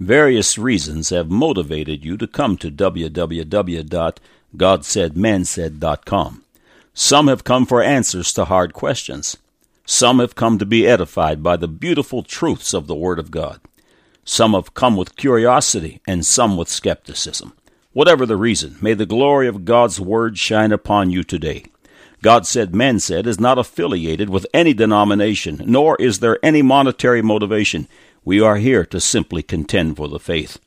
Various reasons have motivated you to come to www.godsaidmansaid.com. Some have come for answers to hard questions. Some have come to be edified by the beautiful truths of the Word of God. Some have come with curiosity, and some with skepticism. Whatever the reason, may the glory of God's Word shine upon you today. God Said Man Said is not affiliated with any denomination, nor is there any monetary motivation. We are here to simply contend for the faith.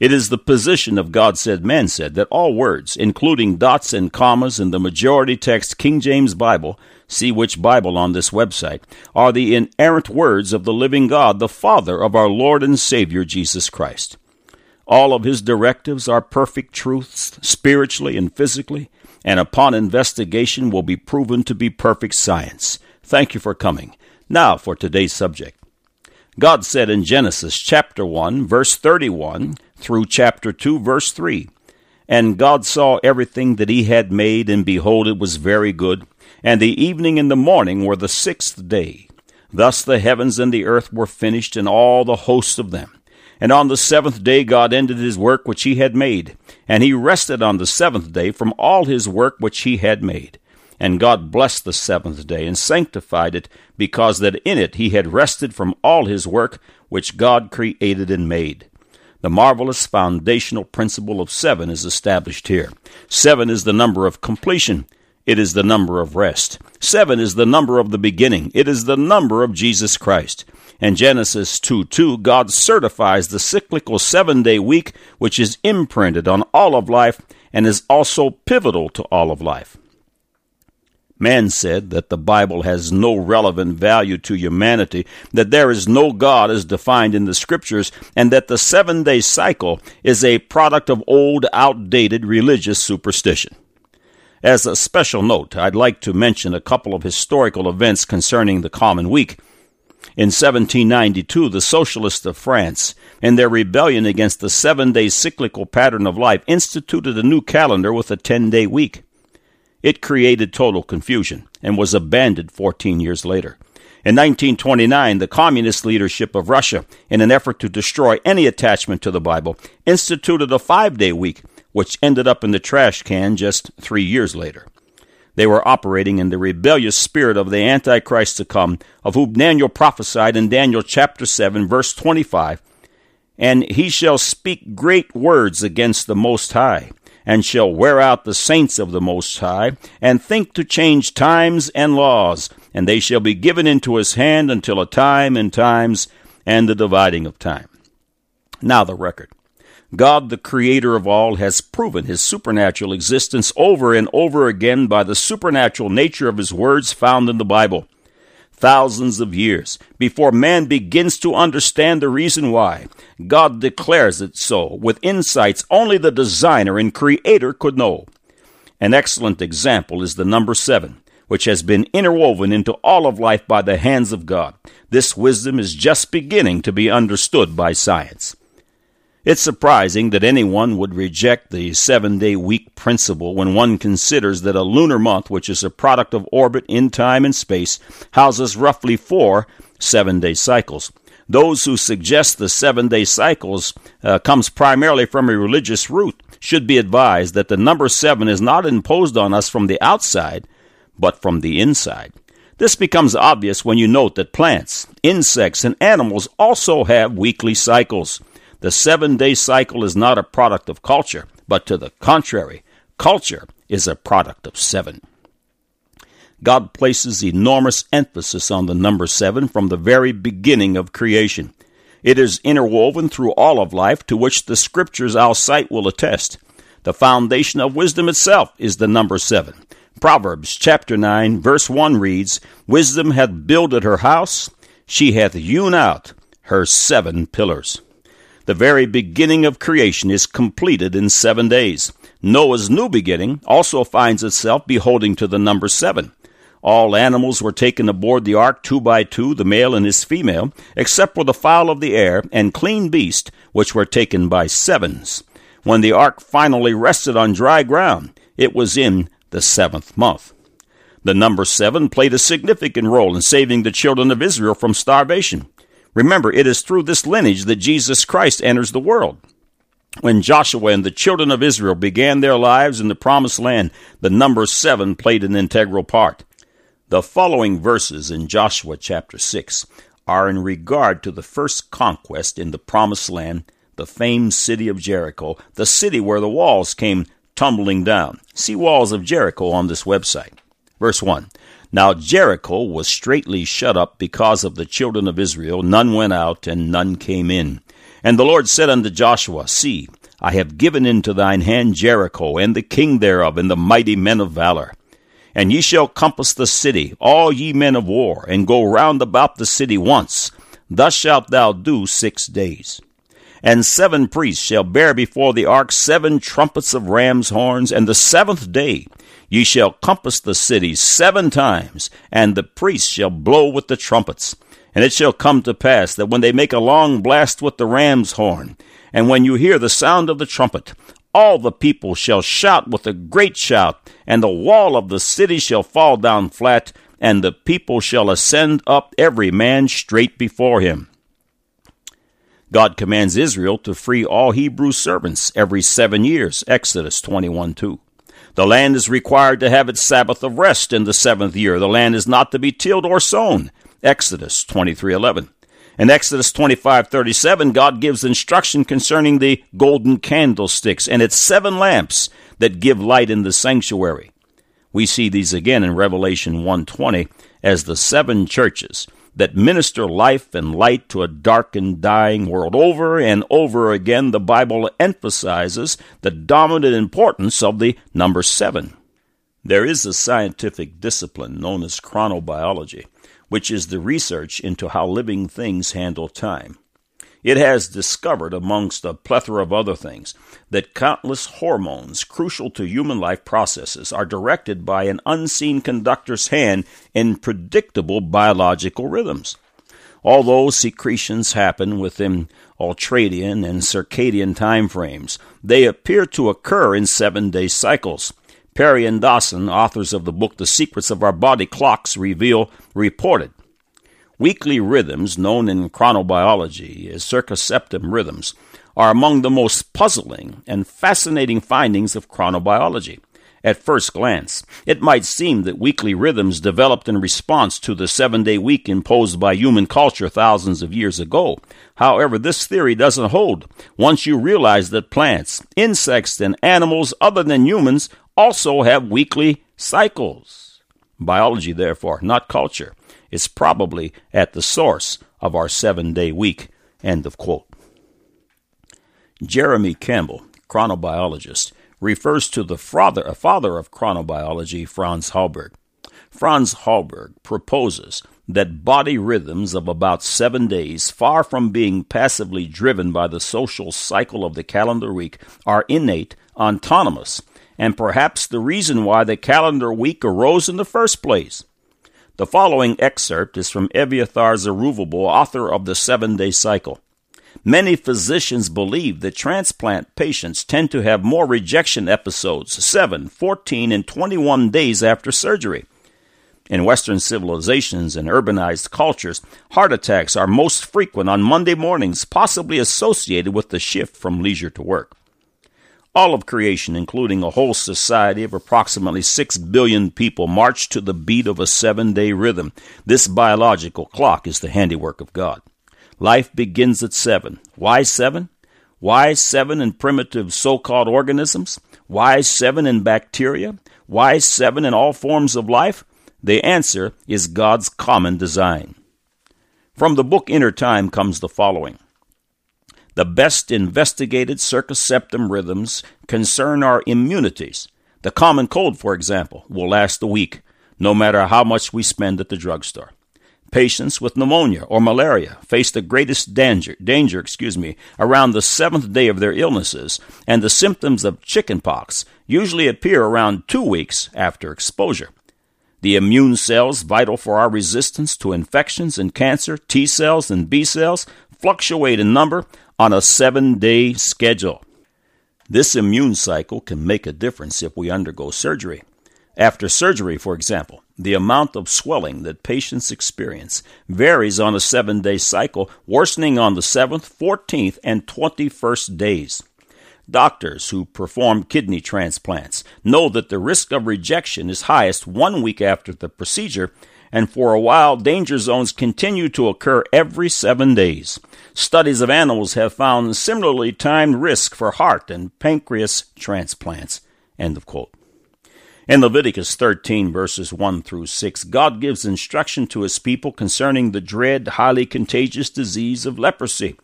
It is the position of God said, man said that all words, including dots and commas in the majority text King James Bible, see which Bible on this website, are the inerrant words of the living God, the Father of our Lord and Savior Jesus Christ. All of his directives are perfect truths, spiritually and physically, and upon investigation will be proven to be perfect science. Thank you for coming. Now for today's subject. God said in Genesis chapter 1, verse 31 through chapter 2, verse 3 And God saw everything that he had made, and behold, it was very good. And the evening and the morning were the sixth day. Thus the heavens and the earth were finished, and all the host of them. And on the seventh day God ended his work which he had made, and he rested on the seventh day from all his work which he had made. And God blessed the seventh day and sanctified it, because that in it he had rested from all his work which God created and made. The marvelous foundational principle of seven is established here. Seven is the number of completion. It is the number of rest. Seven is the number of the beginning. It is the number of Jesus Christ. In Genesis 2 2, God certifies the cyclical seven day week, which is imprinted on all of life and is also pivotal to all of life. Man said that the Bible has no relevant value to humanity, that there is no God as defined in the Scriptures, and that the seven day cycle is a product of old, outdated religious superstition. As a special note, I'd like to mention a couple of historical events concerning the common week. In 1792, the Socialists of France, in their rebellion against the seven day cyclical pattern of life, instituted a new calendar with a 10 day week. It created total confusion and was abandoned 14 years later. In 1929, the communist leadership of Russia, in an effort to destroy any attachment to the Bible, instituted a five day week, which ended up in the trash can just three years later. They were operating in the rebellious spirit of the Antichrist to come, of whom Daniel prophesied in Daniel chapter 7, verse 25 And he shall speak great words against the Most High and shall wear out the saints of the Most High, and think to change times and laws, and they shall be given into his hand until a time and times and the dividing of time. Now the record. God, the creator of all, has proven his supernatural existence over and over again by the supernatural nature of his words found in the Bible thousands of years before man begins to understand the reason why. God declares it so with insights only the designer and creator could know. An excellent example is the number seven, which has been interwoven into all of life by the hands of God. This wisdom is just beginning to be understood by science. It's surprising that anyone would reject the seven day week principle when one considers that a lunar month, which is a product of orbit in time and space, houses roughly four seven day cycles. Those who suggest the seven day cycles uh, comes primarily from a religious root should be advised that the number seven is not imposed on us from the outside, but from the inside. This becomes obvious when you note that plants, insects, and animals also have weekly cycles. The seven day cycle is not a product of culture, but to the contrary, culture is a product of seven. God places enormous emphasis on the number seven from the very beginning of creation. It is interwoven through all of life, to which the scriptures I'll cite will attest. The foundation of wisdom itself is the number seven. Proverbs chapter 9, verse 1 reads, Wisdom hath builded her house, she hath hewn out her seven pillars. The very beginning of creation is completed in seven days. Noah's new beginning also finds itself beholding to the number seven. All animals were taken aboard the ark two by two, the male and his female, except for the fowl of the air and clean beast, which were taken by sevens. When the ark finally rested on dry ground, it was in the seventh month. The number seven played a significant role in saving the children of Israel from starvation. Remember, it is through this lineage that Jesus Christ enters the world. When Joshua and the children of Israel began their lives in the promised land, the number seven played an integral part. The following verses in Joshua chapter 6 are in regard to the first conquest in the promised land, the famed city of Jericho, the city where the walls came tumbling down. See Walls of Jericho on this website. Verse 1 Now Jericho was straitly shut up because of the children of Israel, none went out, and none came in. And the Lord said unto Joshua, See, I have given into thine hand Jericho, and the king thereof, and the mighty men of valor. And ye shall compass the city, all ye men of war, and go round about the city once. Thus shalt thou do six days. And seven priests shall bear before the ark seven trumpets of ram's horns, and the seventh day ye shall compass the city seven times, and the priests shall blow with the trumpets. And it shall come to pass that when they make a long blast with the ram's horn, and when you hear the sound of the trumpet, all the people shall shout with a great shout, and the wall of the city shall fall down flat, and the people shall ascend up every man straight before him. God commands Israel to free all Hebrew servants every seven years, Exodus 21 2. The land is required to have its Sabbath of rest in the seventh year. The land is not to be tilled or sown. Exodus 23:11. In Exodus 25:37, God gives instruction concerning the golden candlesticks and its seven lamps that give light in the sanctuary. We see these again in Revelation 1:20 as the seven churches that minister life and light to a dark and dying world. Over and over again, the Bible emphasizes the dominant importance of the number seven. There is a scientific discipline known as chronobiology which is the research into how living things handle time. It has discovered, amongst a plethora of other things, that countless hormones crucial to human life processes are directed by an unseen conductor's hand in predictable biological rhythms. Although secretions happen within ultradian and circadian time frames, they appear to occur in seven day cycles. Perry and Dawson, authors of the book The Secrets of Our Body Clocks, reveal reported weekly rhythms known in chronobiology as circaseptan rhythms are among the most puzzling and fascinating findings of chronobiology. At first glance, it might seem that weekly rhythms developed in response to the seven day week imposed by human culture thousands of years ago. However, this theory doesn't hold once you realize that plants, insects, and animals other than humans also have weekly cycles. Biology, therefore, not culture, is probably at the source of our seven day week. End of quote. Jeremy Campbell, chronobiologist, refers to the father, father of chronobiology, Franz Halberg. Franz Halberg proposes that body rhythms of about seven days, far from being passively driven by the social cycle of the calendar week, are innate, autonomous, and perhaps the reason why the calendar week arose in the first place. The following excerpt is from Eviatar Zerubavel, author of the Seven Day Cycle. Many physicians believe that transplant patients tend to have more rejection episodes 7, 14, and 21 days after surgery. In Western civilizations and urbanized cultures, heart attacks are most frequent on Monday mornings, possibly associated with the shift from leisure to work. All of creation, including a whole society of approximately 6 billion people, march to the beat of a seven day rhythm. This biological clock is the handiwork of God. Life begins at 7. Why 7? Why 7 in primitive so called organisms? Why 7 in bacteria? Why 7 in all forms of life? The answer is God's common design. From the book Inner Time comes the following. The best investigated circaseptan rhythms concern our immunities. The common cold, for example, will last a week, no matter how much we spend at the drugstore. Patients with pneumonia or malaria face the greatest danger, danger excuse me, around the seventh day of their illnesses, and the symptoms of chickenpox usually appear around two weeks after exposure. The immune cells vital for our resistance to infections and cancer, T cells and B cells, fluctuate in number on a seven day schedule. This immune cycle can make a difference if we undergo surgery. After surgery, for example, the amount of swelling that patients experience varies on a seven day cycle, worsening on the 7th, 14th, and 21st days. Doctors who perform kidney transplants know that the risk of rejection is highest one week after the procedure, and for a while, danger zones continue to occur every seven days. Studies of animals have found similarly timed risk for heart and pancreas transplants. End of quote. In Leviticus 13, verses 1 through 6, God gives instruction to his people concerning the dread, highly contagious disease of leprosy.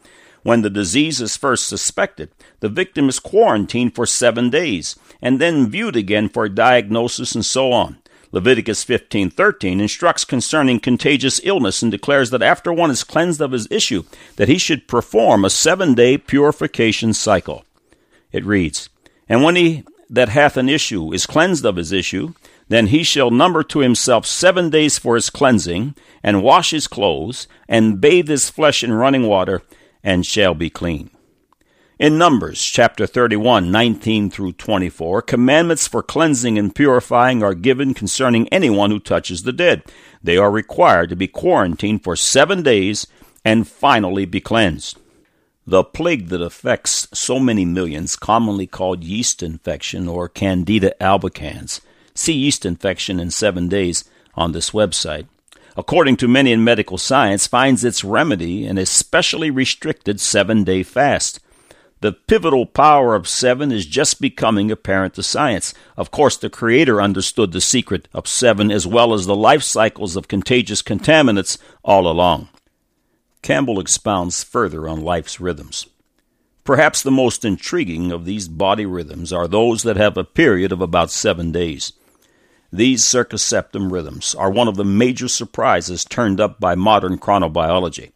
When the disease is first suspected, the victim is quarantined for seven days and then viewed again for diagnosis and so on. Leviticus 15:13 instructs concerning contagious illness and declares that after one is cleansed of his issue, that he should perform a 7-day purification cycle. It reads, "And when he that hath an issue is cleansed of his issue, then he shall number to himself seven days for his cleansing, and wash his clothes, and bathe his flesh in running water, and shall be clean. In Numbers chapter 31, 19 through 24, commandments for cleansing and purifying are given concerning anyone who touches the dead. They are required to be quarantined for seven days and finally be cleansed. The plague that affects so many millions, commonly called yeast infection or Candida albicans, see yeast infection in seven days on this website, according to many in medical science, finds its remedy in a specially restricted seven day fast. The pivotal power of seven is just becoming apparent to science. Of course, the Creator understood the secret of seven as well as the life cycles of contagious contaminants all along. Campbell expounds further on life's rhythms. Perhaps the most intriguing of these body rhythms are those that have a period of about seven days. These circaseptan rhythms are one of the major surprises turned up by modern chronobiology.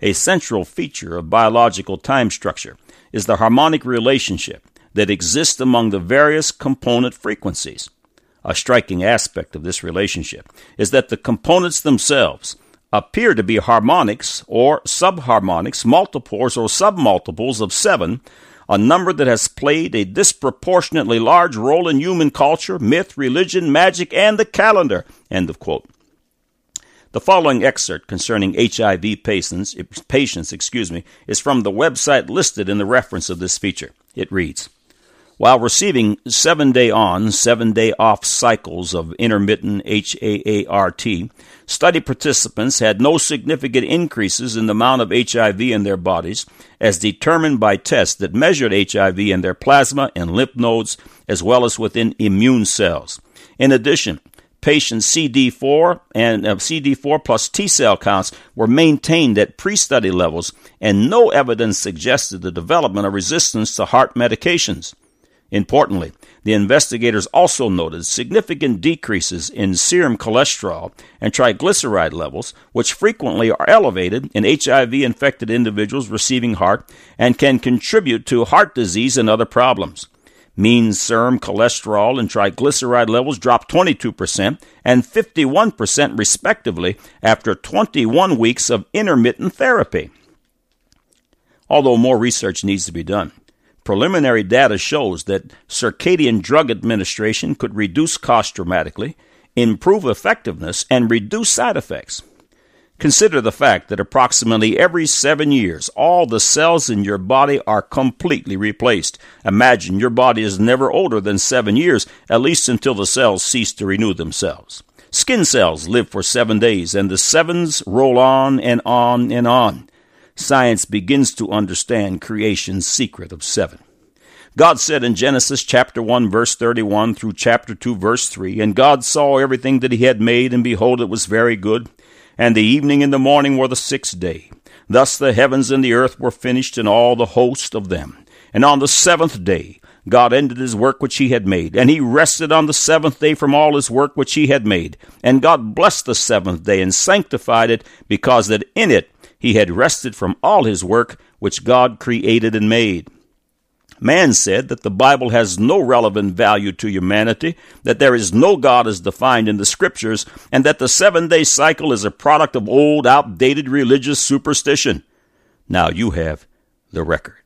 A central feature of biological time structure is the harmonic relationship that exists among the various component frequencies. A striking aspect of this relationship is that the components themselves appear to be harmonics or subharmonics, multiples or submultiples of seven, a number that has played a disproportionately large role in human culture, myth, religion, magic, and the calendar. End of quote. The following excerpt concerning HIV patients, patients excuse me, is from the website listed in the reference of this feature. It reads, while receiving seven day on, seven day off cycles of intermittent HAART, study participants had no significant increases in the amount of HIV in their bodies, as determined by tests that measured HIV in their plasma and lymph nodes, as well as within immune cells. In addition, patients' CD4 and uh, CD4 plus T cell counts were maintained at pre study levels, and no evidence suggested the development of resistance to HAART medications. Importantly, the investigators also noted significant decreases in serum cholesterol and triglyceride levels, which frequently are elevated in HIV infected individuals receiving HAART and can contribute to heart disease and other problems. Mean serum cholesterol and triglyceride levels dropped 22% and 51% respectively after 21 weeks of intermittent therapy. Although more research needs to be done. Preliminary data shows that circadian drug administration could reduce costs dramatically, improve effectiveness, and reduce side effects. Consider the fact that approximately every seven years, all the cells in your body are completely replaced. Imagine your body is never older than seven years, at least until the cells cease to renew themselves. Skin cells live for seven days, and the sevens roll on and on and on science begins to understand creation's secret of seven. God said in Genesis chapter 1 verse 31 through chapter 2 verse 3, And God saw everything that he had made, and behold, it was very good. And the evening and the morning were the sixth day. Thus the heavens and the earth were finished, and all the host of them. And on the seventh day, God ended his work which he had made, and he rested on the seventh day from all his work which he had made. And God blessed the seventh day and sanctified it, because that in it he had rested from all his work which God created and made. Man said that the Bible has no relevant value to humanity, that there is no God as defined in the Scriptures, and that the seven day cycle is a product of old, outdated religious superstition. Now you have the record.